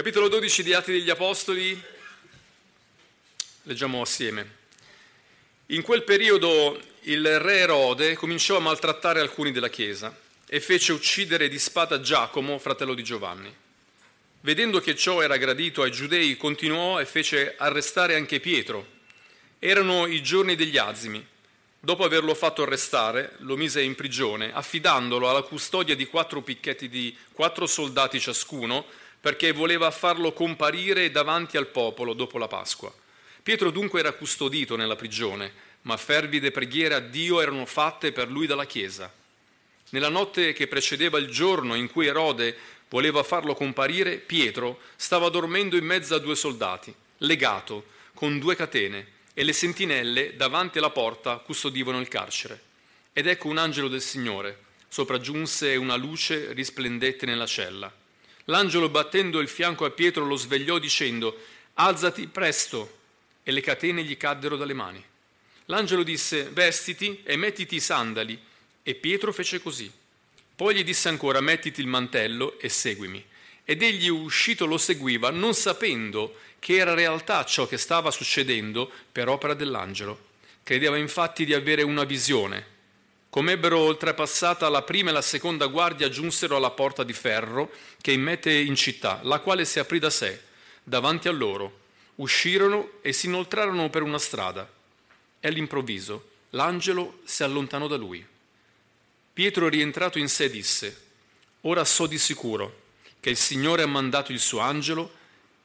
Capitolo 12 di Atti degli Apostoli, leggiamo assieme. In quel periodo il re Erode cominciò a maltrattare alcuni della Chiesa e fece uccidere di spada Giacomo, fratello di Giovanni. Vedendo che ciò era gradito ai giudei, continuò e fece arrestare anche Pietro. Erano i giorni degli azimi. Dopo averlo fatto arrestare, lo mise in prigione, affidandolo alla custodia di quattro picchetti di quattro soldati ciascuno, perché voleva farlo comparire davanti al popolo dopo la Pasqua. Pietro dunque era custodito nella prigione, ma fervide preghiere a Dio erano fatte per lui dalla Chiesa. Nella notte che precedeva il giorno in cui Erode voleva farlo comparire, Pietro stava dormendo in mezzo a due soldati, legato, con due catene, e le sentinelle davanti alla porta custodivano il carcere. Ed ecco un angelo del Signore, sopraggiunse e una luce risplendette nella cella. L'angelo battendo il fianco a Pietro lo svegliò dicendo, alzati presto, e le catene gli caddero dalle mani. L'angelo disse, vestiti e mettiti i sandali, e Pietro fece così. Poi gli disse ancora, mettiti il mantello e seguimi. Ed egli uscito lo seguiva, non sapendo che era realtà ciò che stava succedendo per opera dell'angelo. Credeva infatti di avere una visione. Come ebbero oltrepassata la prima e la seconda guardia, giunsero alla porta di ferro che immette in città, la quale si aprì da sé, davanti a loro. Uscirono e si inoltrarono per una strada. E all'improvviso l'angelo si allontanò da lui. Pietro, rientrato in sé, disse, Ora so di sicuro che il Signore ha mandato il suo angelo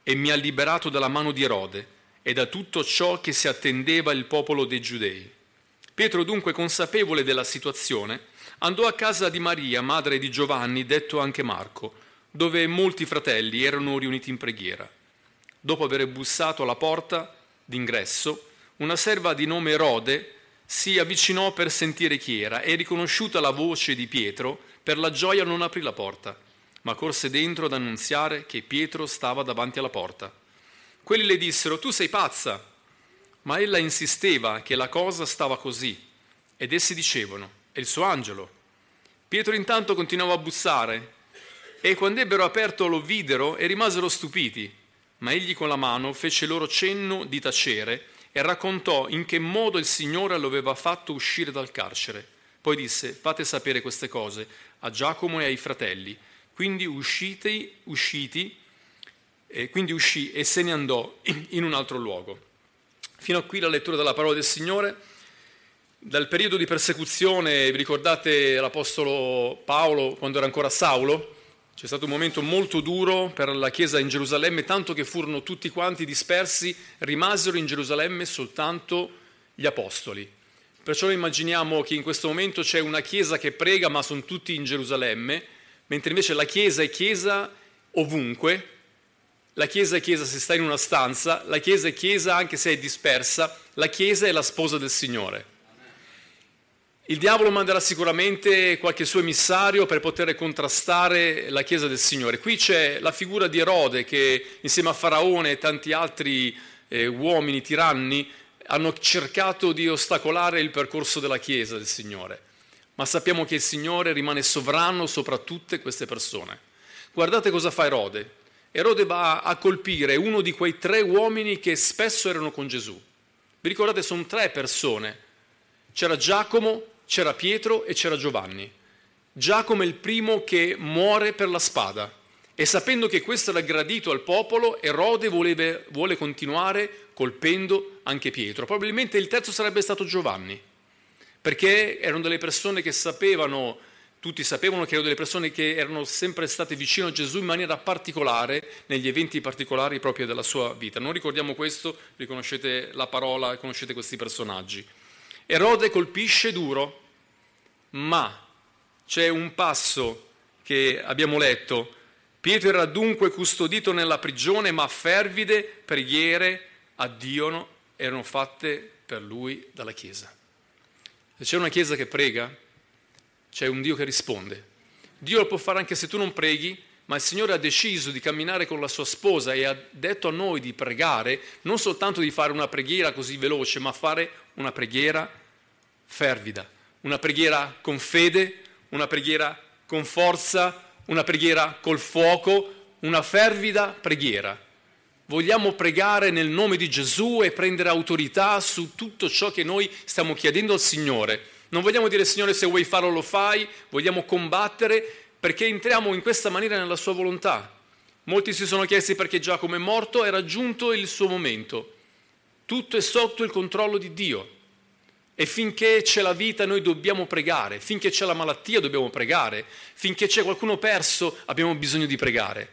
e mi ha liberato dalla mano di Erode e da tutto ciò che si attendeva il popolo dei giudei. Pietro, dunque consapevole della situazione, andò a casa di Maria, madre di Giovanni, detto anche Marco, dove molti fratelli erano riuniti in preghiera. Dopo aver bussato alla porta d'ingresso, una serva di nome Erode si avvicinò per sentire chi era e riconosciuta la voce di Pietro, per la gioia non aprì la porta, ma corse dentro ad annunziare che Pietro stava davanti alla porta. Quelli le dissero, tu sei pazza, ma ella insisteva che la cosa stava così, ed essi dicevano, è il suo angelo. Pietro intanto continuava a bussare, e quando ebbero aperto lo videro e rimasero stupiti, ma egli con la mano fece loro cenno di tacere, e raccontò in che modo il Signore lo aveva fatto uscire dal carcere. Poi disse, fate sapere queste cose a Giacomo e ai fratelli. Quindi usciti, usciti e quindi uscì e se ne andò in un altro luogo. Fino a qui la lettura della parola del Signore. Dal periodo di persecuzione, vi ricordate l'Apostolo Paolo quando era ancora Saulo? C'è stato un momento molto duro per la Chiesa in Gerusalemme, tanto che furono tutti quanti dispersi, rimasero in Gerusalemme soltanto gli apostoli. Perciò immaginiamo che in questo momento c'è una Chiesa che prega, ma sono tutti in Gerusalemme, mentre invece la Chiesa è Chiesa ovunque, la Chiesa è Chiesa se sta in una stanza, la Chiesa è Chiesa anche se è dispersa, la Chiesa è la sposa del Signore. Il diavolo manderà sicuramente qualche suo emissario per poter contrastare la Chiesa del Signore. Qui c'è la figura di Erode che insieme a Faraone e tanti altri eh, uomini tiranni hanno cercato di ostacolare il percorso della Chiesa del Signore. Ma sappiamo che il Signore rimane sovrano sopra tutte queste persone. Guardate cosa fa Erode. Erode va a colpire uno di quei tre uomini che spesso erano con Gesù. Vi ricordate, sono tre persone. C'era Giacomo, c'era Pietro e c'era Giovanni. Giacomo è il primo che muore per la spada e sapendo che questo era gradito al popolo, Erode voleva, vuole continuare colpendo anche Pietro. Probabilmente il terzo sarebbe stato Giovanni, perché erano delle persone che sapevano, tutti sapevano che erano delle persone che erano sempre state vicino a Gesù in maniera particolare, negli eventi particolari proprio della sua vita. Non ricordiamo questo, riconoscete la parola, conoscete questi personaggi. Erode colpisce duro, ma c'è un passo che abbiamo letto. Pietro era dunque custodito nella prigione, ma fervide preghiere a Dio erano fatte per lui dalla Chiesa. Se c'è una Chiesa che prega, c'è un Dio che risponde. Dio lo può fare anche se tu non preghi, ma il Signore ha deciso di camminare con la sua sposa e ha detto a noi di pregare, non soltanto di fare una preghiera così veloce, ma fare una preghiera fervida, una preghiera con fede, una preghiera con forza, una preghiera col fuoco, una fervida preghiera. Vogliamo pregare nel nome di Gesù e prendere autorità su tutto ciò che noi stiamo chiedendo al Signore. Non vogliamo dire Signore se vuoi farlo lo fai, vogliamo combattere perché entriamo in questa maniera nella sua volontà. Molti si sono chiesti perché Giacomo è morto, è raggiunto il suo momento. Tutto è sotto il controllo di Dio. E finché c'è la vita noi dobbiamo pregare, finché c'è la malattia dobbiamo pregare, finché c'è qualcuno perso abbiamo bisogno di pregare.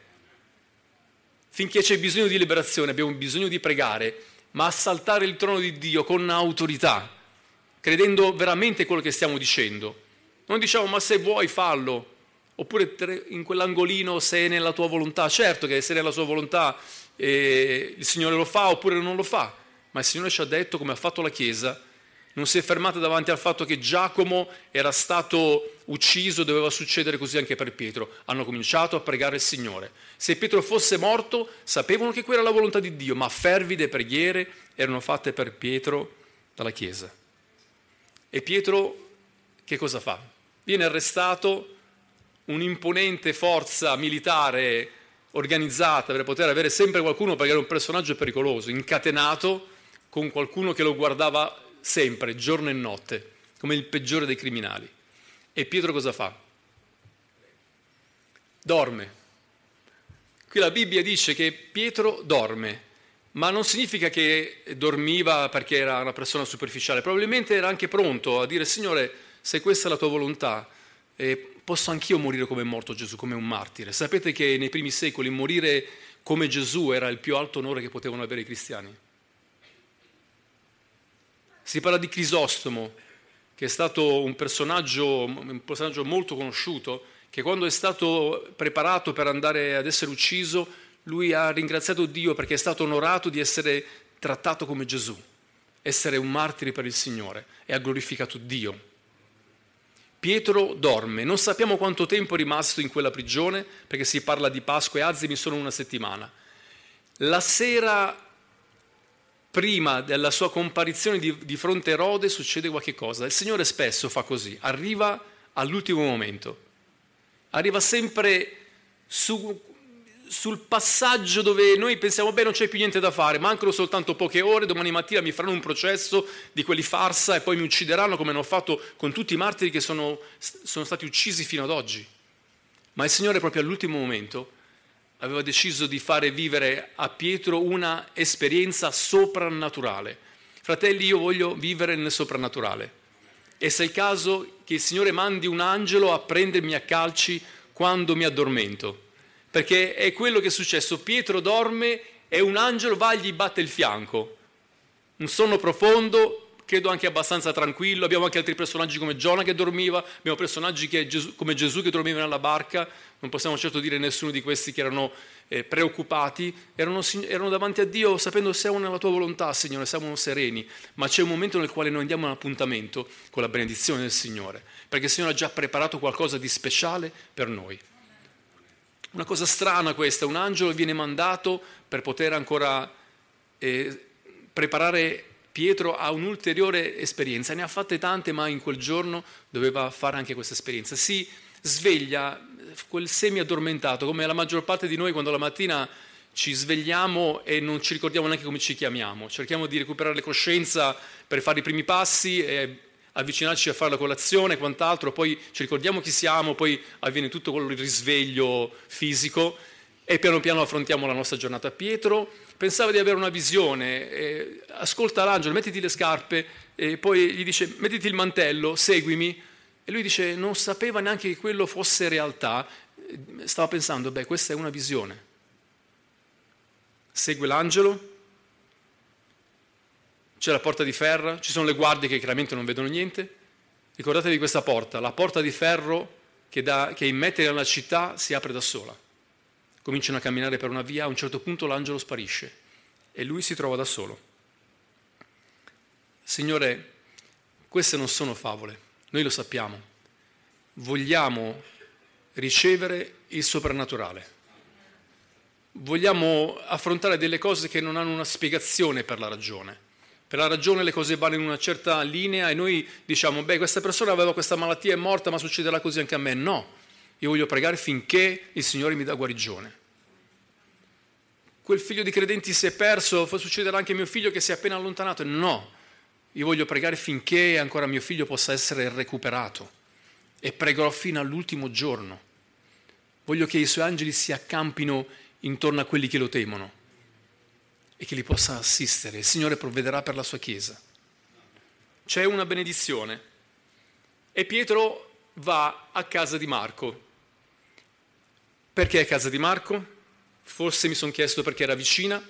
Finché c'è bisogno di liberazione abbiamo bisogno di pregare, ma assaltare il trono di Dio con autorità, credendo veramente quello che stiamo dicendo. Non diciamo ma se vuoi fallo, oppure in quell'angolino se è nella tua volontà. Certo che se è nella sua volontà eh, il Signore lo fa oppure non lo fa, ma il Signore ci ha detto come ha fatto la Chiesa non si è fermata davanti al fatto che Giacomo era stato ucciso, doveva succedere così anche per Pietro. Hanno cominciato a pregare il Signore. Se Pietro fosse morto, sapevano che quella era la volontà di Dio, ma fervide preghiere erano fatte per Pietro dalla Chiesa. E Pietro che cosa fa? Viene arrestato, un'imponente forza militare organizzata per poter avere sempre qualcuno, perché era un personaggio pericoloso, incatenato con qualcuno che lo guardava sempre, giorno e notte, come il peggiore dei criminali. E Pietro cosa fa? Dorme. Qui la Bibbia dice che Pietro dorme, ma non significa che dormiva perché era una persona superficiale, probabilmente era anche pronto a dire Signore, se questa è la tua volontà, eh, posso anch'io morire come è morto Gesù, come un martire. Sapete che nei primi secoli morire come Gesù era il più alto onore che potevano avere i cristiani? Si parla di Crisostomo, che è stato un personaggio, un personaggio molto conosciuto, che quando è stato preparato per andare ad essere ucciso, lui ha ringraziato Dio perché è stato onorato di essere trattato come Gesù, essere un martire per il Signore e ha glorificato Dio. Pietro dorme, non sappiamo quanto tempo è rimasto in quella prigione, perché si parla di Pasqua e Azimi solo una settimana. La sera prima della sua comparizione di, di fronte a Erode succede qualche cosa. Il Signore spesso fa così, arriva all'ultimo momento, arriva sempre su, sul passaggio dove noi pensiamo, beh non c'è più niente da fare, mancano soltanto poche ore, domani mattina mi faranno un processo di quelli farsa e poi mi uccideranno come hanno fatto con tutti i martiri che sono, sono stati uccisi fino ad oggi. Ma il Signore proprio all'ultimo momento aveva deciso di fare vivere a Pietro una esperienza soprannaturale. Fratelli, io voglio vivere nel soprannaturale. E se è il caso che il Signore mandi un angelo a prendermi a calci quando mi addormento. Perché è quello che è successo. Pietro dorme e un angelo va e gli batte il fianco. Un sonno profondo, credo anche abbastanza tranquillo. Abbiamo anche altri personaggi come Giona che dormiva, abbiamo personaggi Gesù, come Gesù che dormiva nella barca. Non possiamo certo dire nessuno di questi che erano eh, preoccupati, erano, erano, davanti a Dio sapendo siamo nella tua volontà, Signore, siamo sereni. Ma c'è un momento nel quale noi andiamo a un appuntamento con la benedizione del Signore, perché il Signore ha già preparato qualcosa di speciale per noi. Una cosa strana questa, un angelo viene mandato per poter ancora eh, preparare Pietro ha un'ulteriore esperienza, ne ha fatte tante, ma in quel giorno doveva fare anche questa esperienza. Si sveglia quel semi addormentato, come la maggior parte di noi quando la mattina ci svegliamo e non ci ricordiamo neanche come ci chiamiamo. Cerchiamo di recuperare la coscienza per fare i primi passi e avvicinarci a fare la colazione e quant'altro, poi ci ricordiamo chi siamo, poi avviene tutto quello il risveglio fisico e piano piano affrontiamo la nostra giornata. Pietro pensava di avere una visione, eh, ascolta l'angelo, mettiti le scarpe, e poi gli dice mettiti il mantello, seguimi. E lui dice non sapeva neanche che quello fosse realtà, stava pensando, beh, questa è una visione. Segue l'angelo, c'è la porta di ferro, ci sono le guardie che chiaramente non vedono niente. Ricordatevi questa porta, la porta di ferro che, da, che immette nella città si apre da sola cominciano a camminare per una via, a un certo punto l'angelo sparisce e lui si trova da solo. Signore, queste non sono favole, noi lo sappiamo. Vogliamo ricevere il soprannaturale. Vogliamo affrontare delle cose che non hanno una spiegazione per la ragione. Per la ragione le cose vanno in una certa linea e noi diciamo, beh, questa persona aveva questa malattia, è morta, ma succederà così anche a me. No, io voglio pregare finché il Signore mi dà guarigione. quel figlio di credenti si è perso, può succedere anche a mio figlio che si è appena allontanato. No, io voglio pregare finché ancora mio figlio possa essere recuperato e pregherò fino all'ultimo giorno. Voglio che i suoi angeli si accampino intorno a quelli che lo temono e che li possa assistere. Il Signore provvederà per la sua Chiesa. C'è una benedizione e Pietro va a casa di Marco. Perché a casa di Marco? Forse mi sono chiesto perché era vicina,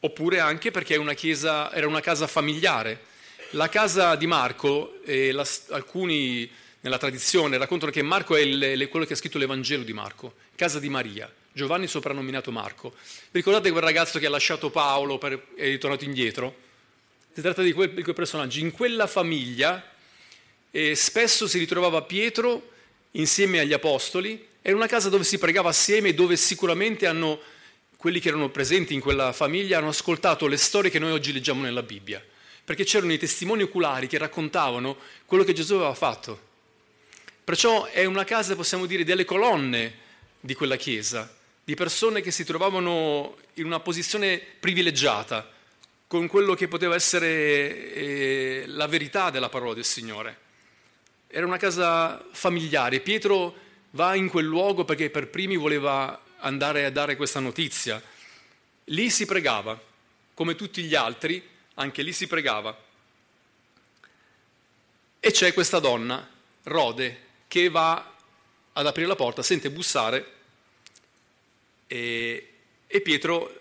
oppure anche perché una chiesa, era una casa familiare. La casa di Marco, la, alcuni nella tradizione raccontano che Marco è il, quello che ha scritto l'Evangelo di Marco, casa di Maria. Giovanni soprannominato Marco. Ricordate quel ragazzo che ha lasciato Paolo e è ritornato indietro? Si tratta di quel, di quel personaggio. In quella famiglia eh, spesso si ritrovava Pietro insieme agli apostoli era una casa dove si pregava assieme dove sicuramente hanno, quelli che erano presenti in quella famiglia hanno ascoltato le storie che noi oggi leggiamo nella Bibbia, perché c'erano i testimoni oculari che raccontavano quello che Gesù aveva fatto. Perciò è una casa, possiamo dire, delle colonne di quella chiesa, di persone che si trovavano in una posizione privilegiata con quello che poteva essere eh, la verità della parola del Signore. Era una casa familiare. Pietro va in quel luogo perché per primi voleva andare a dare questa notizia. Lì si pregava, come tutti gli altri, anche lì si pregava. E c'è questa donna, Rode, che va ad aprire la porta, sente bussare e, e Pietro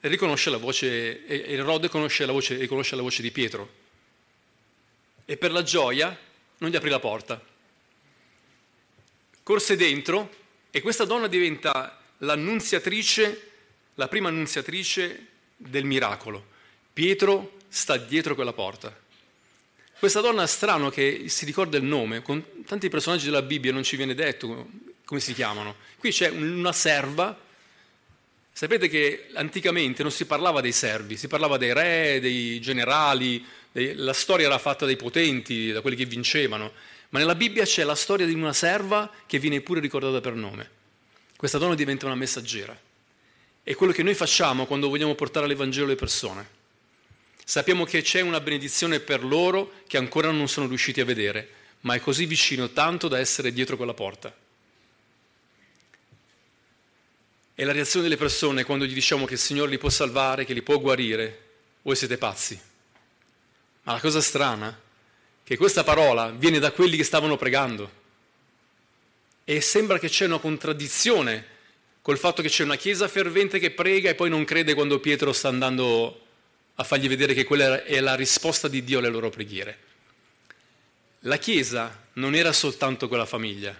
riconosce la voce, e Rode conosce la voce, riconosce la voce di Pietro. E per la gioia non gli aprì la porta corse dentro e questa donna diventa l'annunziatrice, la prima annunziatrice del miracolo. Pietro sta dietro quella porta. Questa donna strano che si ricorda il nome, con tanti personaggi della Bibbia non ci viene detto come si chiamano. Qui c'è una serva, sapete che anticamente non si parlava dei servi, si parlava dei re, dei generali, dei, la storia era fatta dai potenti, da quelli che vincevano. Ma nella Bibbia c'è la storia di una serva che viene pure ricordata per nome. Questa donna diventa una messaggera. È quello che noi facciamo quando vogliamo portare l'Evangelo alle persone. Sappiamo che c'è una benedizione per loro che ancora non sono riusciti a vedere, ma è così vicino tanto da essere dietro quella porta. E la reazione delle persone quando gli diciamo che il Signore li può salvare, che li può guarire, voi siete pazzi. Ma la cosa strana che questa parola viene da quelli che stavano pregando. E sembra che c'è una contraddizione col fatto che c'è una chiesa fervente che prega e poi non crede quando Pietro sta andando a fargli vedere che quella è la risposta di Dio alle loro preghiere. La chiesa non era soltanto quella famiglia,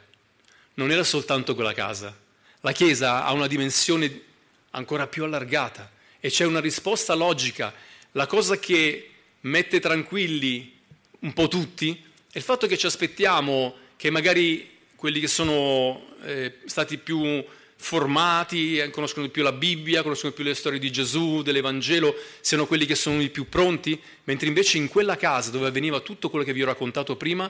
non era soltanto quella casa. La chiesa ha una dimensione ancora più allargata e c'è una risposta logica. La cosa che mette tranquilli un po' tutti, è il fatto che ci aspettiamo che magari quelli che sono eh, stati più formati, eh, conoscono di più la Bibbia, conoscono più le storie di Gesù, dell'Evangelo, siano quelli che sono i più pronti, mentre invece in quella casa dove avveniva tutto quello che vi ho raccontato prima,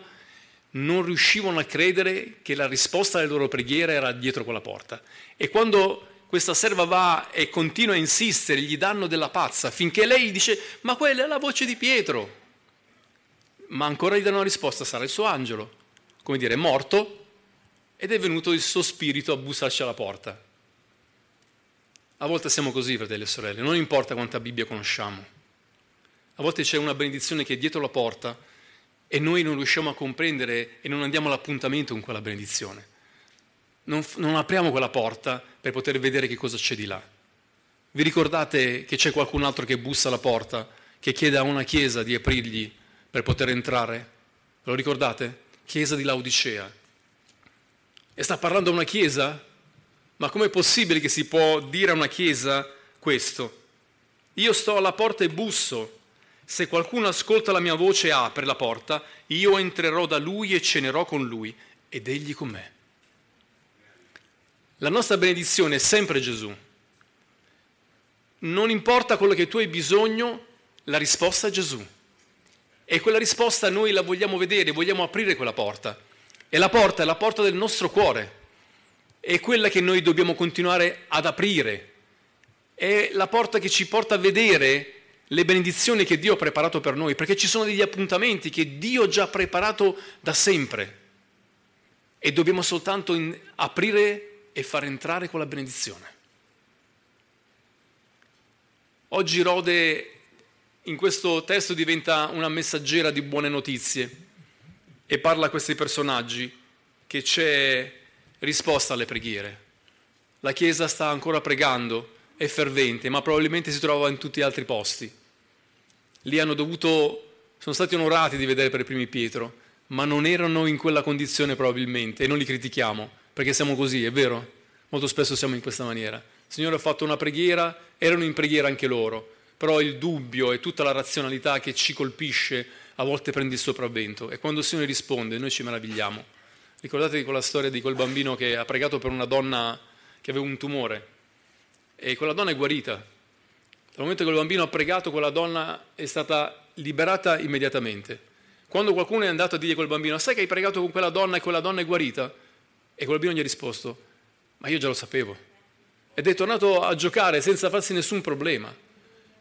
non riuscivano a credere che la risposta alle loro preghiere era dietro quella porta. E quando questa serva va e continua a insistere, gli danno della pazza, finché lei dice, ma quella è la voce di Pietro ma ancora gli danno una risposta, sarà il suo angelo, come dire, è morto ed è venuto il suo spirito a bussarci alla porta. A volte siamo così, fratelli e sorelle, non importa quanta Bibbia conosciamo. A volte c'è una benedizione che è dietro la porta e noi non riusciamo a comprendere e non andiamo all'appuntamento con quella benedizione. Non, non apriamo quella porta per poter vedere che cosa c'è di là. Vi ricordate che c'è qualcun altro che bussa alla porta, che chiede a una chiesa di aprirgli per poter entrare. Lo ricordate? Chiesa di Laodicea. E sta parlando a una chiesa? Ma com'è possibile che si può dire a una chiesa questo? Io sto alla porta e busso. Se qualcuno ascolta la mia voce e apre la porta, io entrerò da lui e cenerò con lui ed egli con me. La nostra benedizione è sempre Gesù. Non importa quello che tu hai bisogno, la risposta è Gesù. E quella risposta noi la vogliamo vedere, vogliamo aprire quella porta. E la porta è la porta del nostro cuore. È quella che noi dobbiamo continuare ad aprire. è la porta che ci porta a vedere le benedizioni che Dio ha preparato per noi, perché ci sono degli appuntamenti che Dio ha già preparato da sempre e dobbiamo soltanto aprire e far entrare quella benedizione. Oggi Rode in questo testo diventa una messaggera di buone notizie e parla a questi personaggi che c'è risposta alle preghiere. La Chiesa sta ancora pregando, è fervente, ma probabilmente si trova in tutti gli altri posti. Lì hanno dovuto, sono stati onorati di vedere per primi Pietro, ma non erano in quella condizione probabilmente e non li critichiamo, perché siamo così, è vero? Molto spesso siamo in questa maniera. Il Signore ha fatto una preghiera, erano in preghiera anche loro, però il dubbio e tutta la razionalità che ci colpisce a volte prende il sopravvento e quando il Signore risponde noi ci meravigliamo. Ricordate quella storia di quel bambino che ha pregato per una donna che aveva un tumore e quella donna è guarita. Dal momento che il bambino ha pregato, quella donna è stata liberata immediatamente. Quando qualcuno è andato a dire a quel bambino, sai che hai pregato con quella donna e quella donna è guarita? E quel bambino gli ha risposto, ma io già lo sapevo. Ed è tornato a giocare senza farsi nessun problema.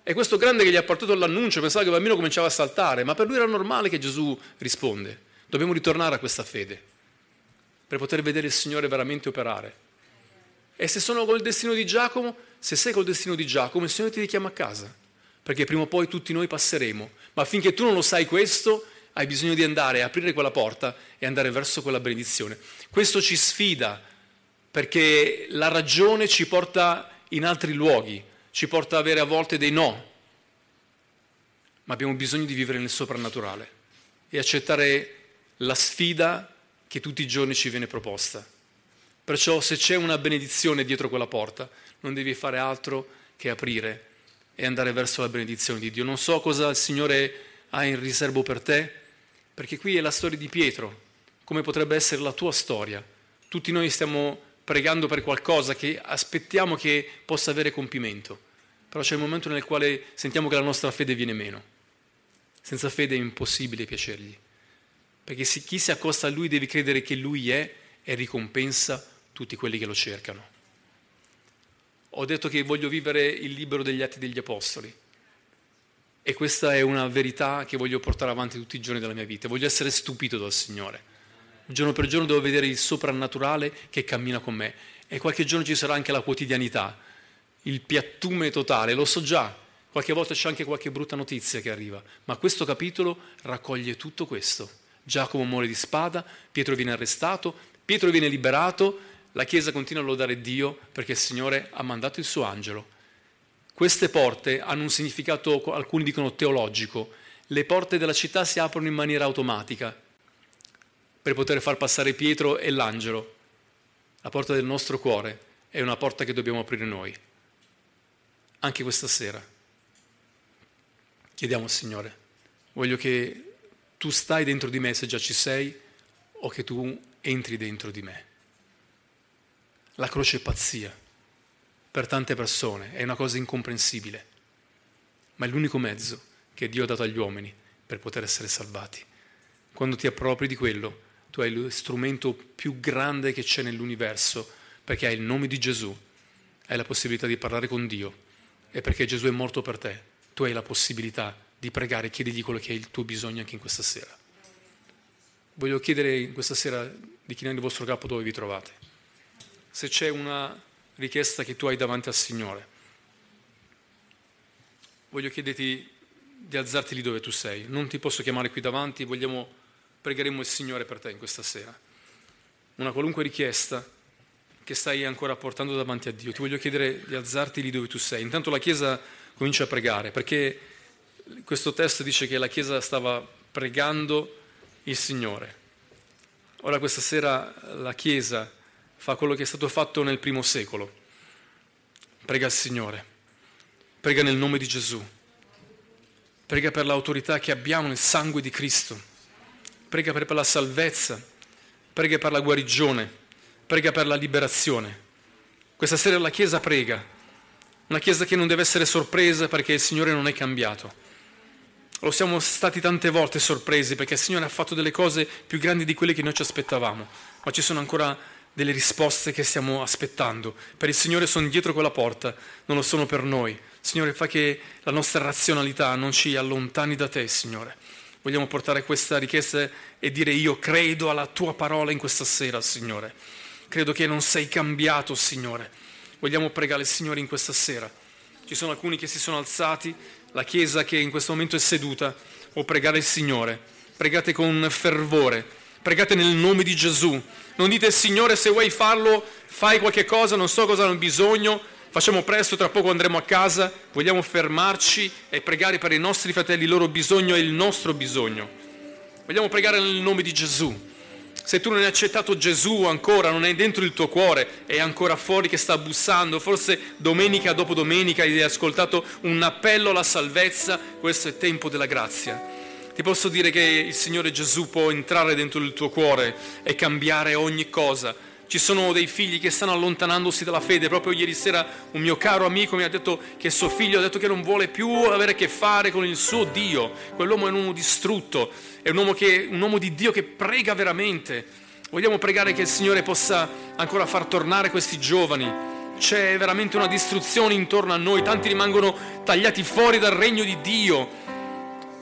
E questo grande che gli ha portato l'annuncio pensava che il bambino cominciava a saltare, ma per lui era normale che Gesù risponde. Dobbiamo ritornare a questa fede per poter vedere il Signore veramente operare. E se sono col destino di Giacomo, se sei col destino di Giacomo, il Signore ti richiama a casa, perché prima o poi tutti noi passeremo. Ma finché tu non lo sai questo, hai bisogno di andare, aprire quella porta e andare verso quella benedizione. Questo ci sfida perché la ragione ci porta in altri luoghi, ci porta ad avere a volte dei no, ma abbiamo bisogno di vivere nel soprannaturale e accettare la sfida che tutti i giorni ci viene proposta. Perciò se c'è una benedizione dietro quella porta, non devi fare altro che aprire e andare verso la benedizione di Dio. Non so cosa il Signore ha in riservo per te, perché qui è la storia di Pietro, come potrebbe essere la tua storia. Tutti noi stiamo pregando per qualcosa che aspettiamo che possa avere compimento, però c'è il momento nel quale sentiamo che la nostra fede viene meno. Senza fede è impossibile piacergli, perché chi si accosta a lui deve credere che lui è e ricompensa tutti quelli che lo cercano. Ho detto che voglio vivere il libro degli atti degli apostoli e questa è una verità che voglio portare avanti tutti i giorni della mia vita. Voglio essere stupito dal Signore. Giorno per giorno devo vedere il soprannaturale che cammina con me. E qualche giorno ci sarà anche la quotidianità, il piattume totale. Lo so già, qualche volta c'è anche qualche brutta notizia che arriva. Ma questo capitolo raccoglie tutto questo. Giacomo muore di spada, Pietro viene arrestato, Pietro viene liberato, la Chiesa continua a lodare Dio perché il Signore ha mandato il suo angelo queste porte hanno un significato, alcuni dicono teologico. Le porte della città si aprono in maniera automatica per poter far passare Pietro e l'angelo. La porta del nostro cuore è una porta che dobbiamo aprire noi. Anche questa sera. Chiediamo al Signore, voglio che tu stai dentro di me se già ci sei o che tu entri dentro di me. La croce è pazzia per tante persone, è una cosa incomprensibile, ma è l'unico mezzo che Dio ha dato agli uomini per poter essere salvati. Quando ti appropri di quello, tu hai lo strumento più grande che c'è nell'universo, perché hai il nome di Gesù, hai la possibilità di parlare con Dio e perché Gesù è morto per te, tu hai la possibilità di pregare chiedigli quello che è il tuo bisogno anche in questa sera. Voglio chiedere in questa sera di chinare il vostro capo dove vi trovate. Se c'è una richiesta che tu hai davanti al Signore. Voglio chiederti di alzarti lì dove tu sei. Non ti posso chiamare qui davanti, vogliamo, pregheremo il Signore per te in questa sera. Una qualunque richiesta che stai ancora portando davanti a Dio, ti voglio chiedere di alzarti lì dove tu sei. Intanto la Chiesa comincia a pregare, perché questo testo dice che la Chiesa stava pregando il Signore. Ora questa sera la Chiesa fa quello che è stato fatto nel primo secolo. Prega il Signore, prega nel nome di Gesù, prega per l'autorità che abbiamo nel sangue di Cristo, prega per la salvezza, prega per la guarigione, prega per la liberazione. Questa sera la Chiesa prega, una Chiesa che non deve essere sorpresa perché il Signore non è cambiato. Lo siamo stati tante volte sorpresi perché il Signore ha fatto delle cose più grandi di quelle che noi ci aspettavamo, ma ci sono ancora delle risposte che stiamo aspettando. Per il Signore sono dietro quella porta, non lo sono per noi. Signore, fa che la nostra razionalità non ci allontani da te, Signore. Vogliamo portare questa richiesta e dire io credo alla tua parola in questa sera, Signore. Credo che non sei cambiato, Signore. Vogliamo pregare il Signore in questa sera. Ci sono alcuni che si sono alzati, la Chiesa che in questo momento è seduta, o pregare il Signore. Pregate con fervore, pregate nel nome di Gesù. Non dite Signore se vuoi farlo, fai qualche cosa, non so cosa hanno bisogno, facciamo presto, tra poco andremo a casa, vogliamo fermarci e pregare per i nostri fratelli, il loro bisogno è il nostro bisogno. Vogliamo pregare nel nome di Gesù. Se tu non hai accettato Gesù ancora, non è dentro il tuo cuore, è ancora fuori che sta bussando, forse domenica dopo domenica hai ascoltato un appello alla salvezza, questo è tempo della grazia. Ti posso dire che il Signore Gesù può entrare dentro il tuo cuore e cambiare ogni cosa. Ci sono dei figli che stanno allontanandosi dalla fede. Proprio ieri sera un mio caro amico mi ha detto che suo figlio ha detto che non vuole più avere a che fare con il suo Dio. Quell'uomo è un uomo distrutto, è un uomo, che, un uomo di Dio che prega veramente. Vogliamo pregare che il Signore possa ancora far tornare questi giovani. C'è veramente una distruzione intorno a noi, tanti rimangono tagliati fuori dal regno di Dio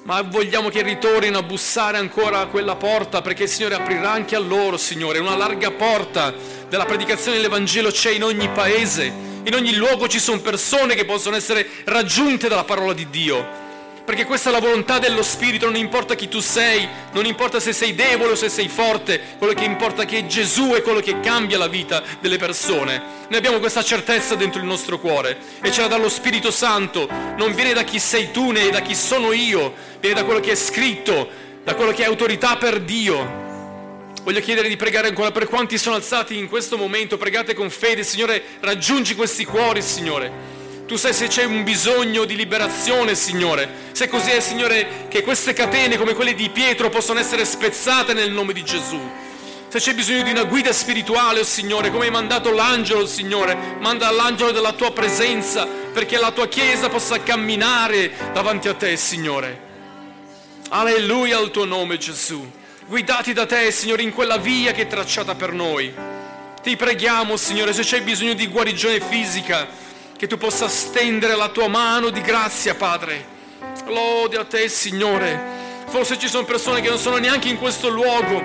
ma vogliamo che ritornino a bussare ancora a quella porta perché il Signore aprirà anche a loro, Signore, una larga porta della predicazione dell'Evangelo c'è in ogni paese, in ogni luogo ci sono persone che possono essere raggiunte dalla parola di Dio. Perché questa è la volontà dello Spirito, non importa chi tu sei, non importa se sei debole o se sei forte, quello che importa è che Gesù è quello che cambia la vita delle persone. Noi abbiamo questa certezza dentro il nostro cuore e ce la dà lo Spirito Santo, non viene da chi sei tu né da chi sono io, viene da quello che è scritto, da quello che è autorità per Dio. Voglio chiedere di pregare ancora per quanti sono alzati in questo momento, pregate con fede, Signore, raggiungi questi cuori, Signore. Tu sai se c'è un bisogno di liberazione, Signore. Se così è, Signore, che queste catene come quelle di Pietro possono essere spezzate nel nome di Gesù. Se c'è bisogno di una guida spirituale, oh Signore, come hai mandato l'angelo, oh Signore, manda l'angelo della tua presenza perché la tua Chiesa possa camminare davanti a te, Signore. Alleluia al tuo nome, Gesù. Guidati da te, Signore, in quella via che è tracciata per noi. Ti preghiamo, Signore, se c'è bisogno di guarigione fisica, che tu possa stendere la tua mano di grazia, Padre. Lode a te, Signore. Forse ci sono persone che non sono neanche in questo luogo,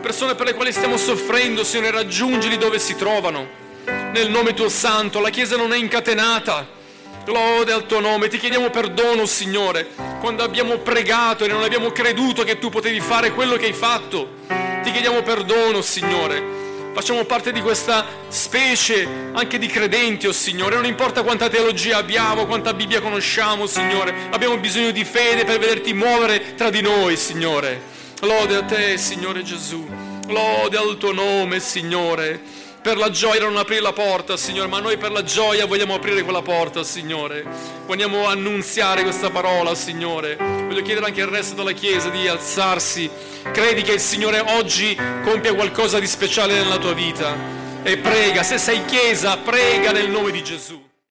persone per le quali stiamo soffrendo, Signore, raggiungili dove si trovano. Nel nome tuo santo, la Chiesa non è incatenata. Lode al tuo nome, ti chiediamo perdono, Signore, quando abbiamo pregato e non abbiamo creduto che tu potevi fare quello che hai fatto. Ti chiediamo perdono, Signore Facciamo parte di questa specie anche di credenti, oh Signore. Non importa quanta teologia abbiamo, quanta Bibbia conosciamo, Signore. Abbiamo bisogno di fede per vederti muovere tra di noi, Signore. Lode a te, Signore Gesù. Lode al tuo nome, Signore. Per la gioia non aprire la porta, Signore, ma noi per la gioia vogliamo aprire quella porta, Signore. Vogliamo annunziare questa parola, Signore. Voglio chiedere anche al resto della Chiesa di alzarsi. Credi che il Signore oggi compia qualcosa di speciale nella tua vita. E prega, se sei Chiesa, prega nel nome di Gesù.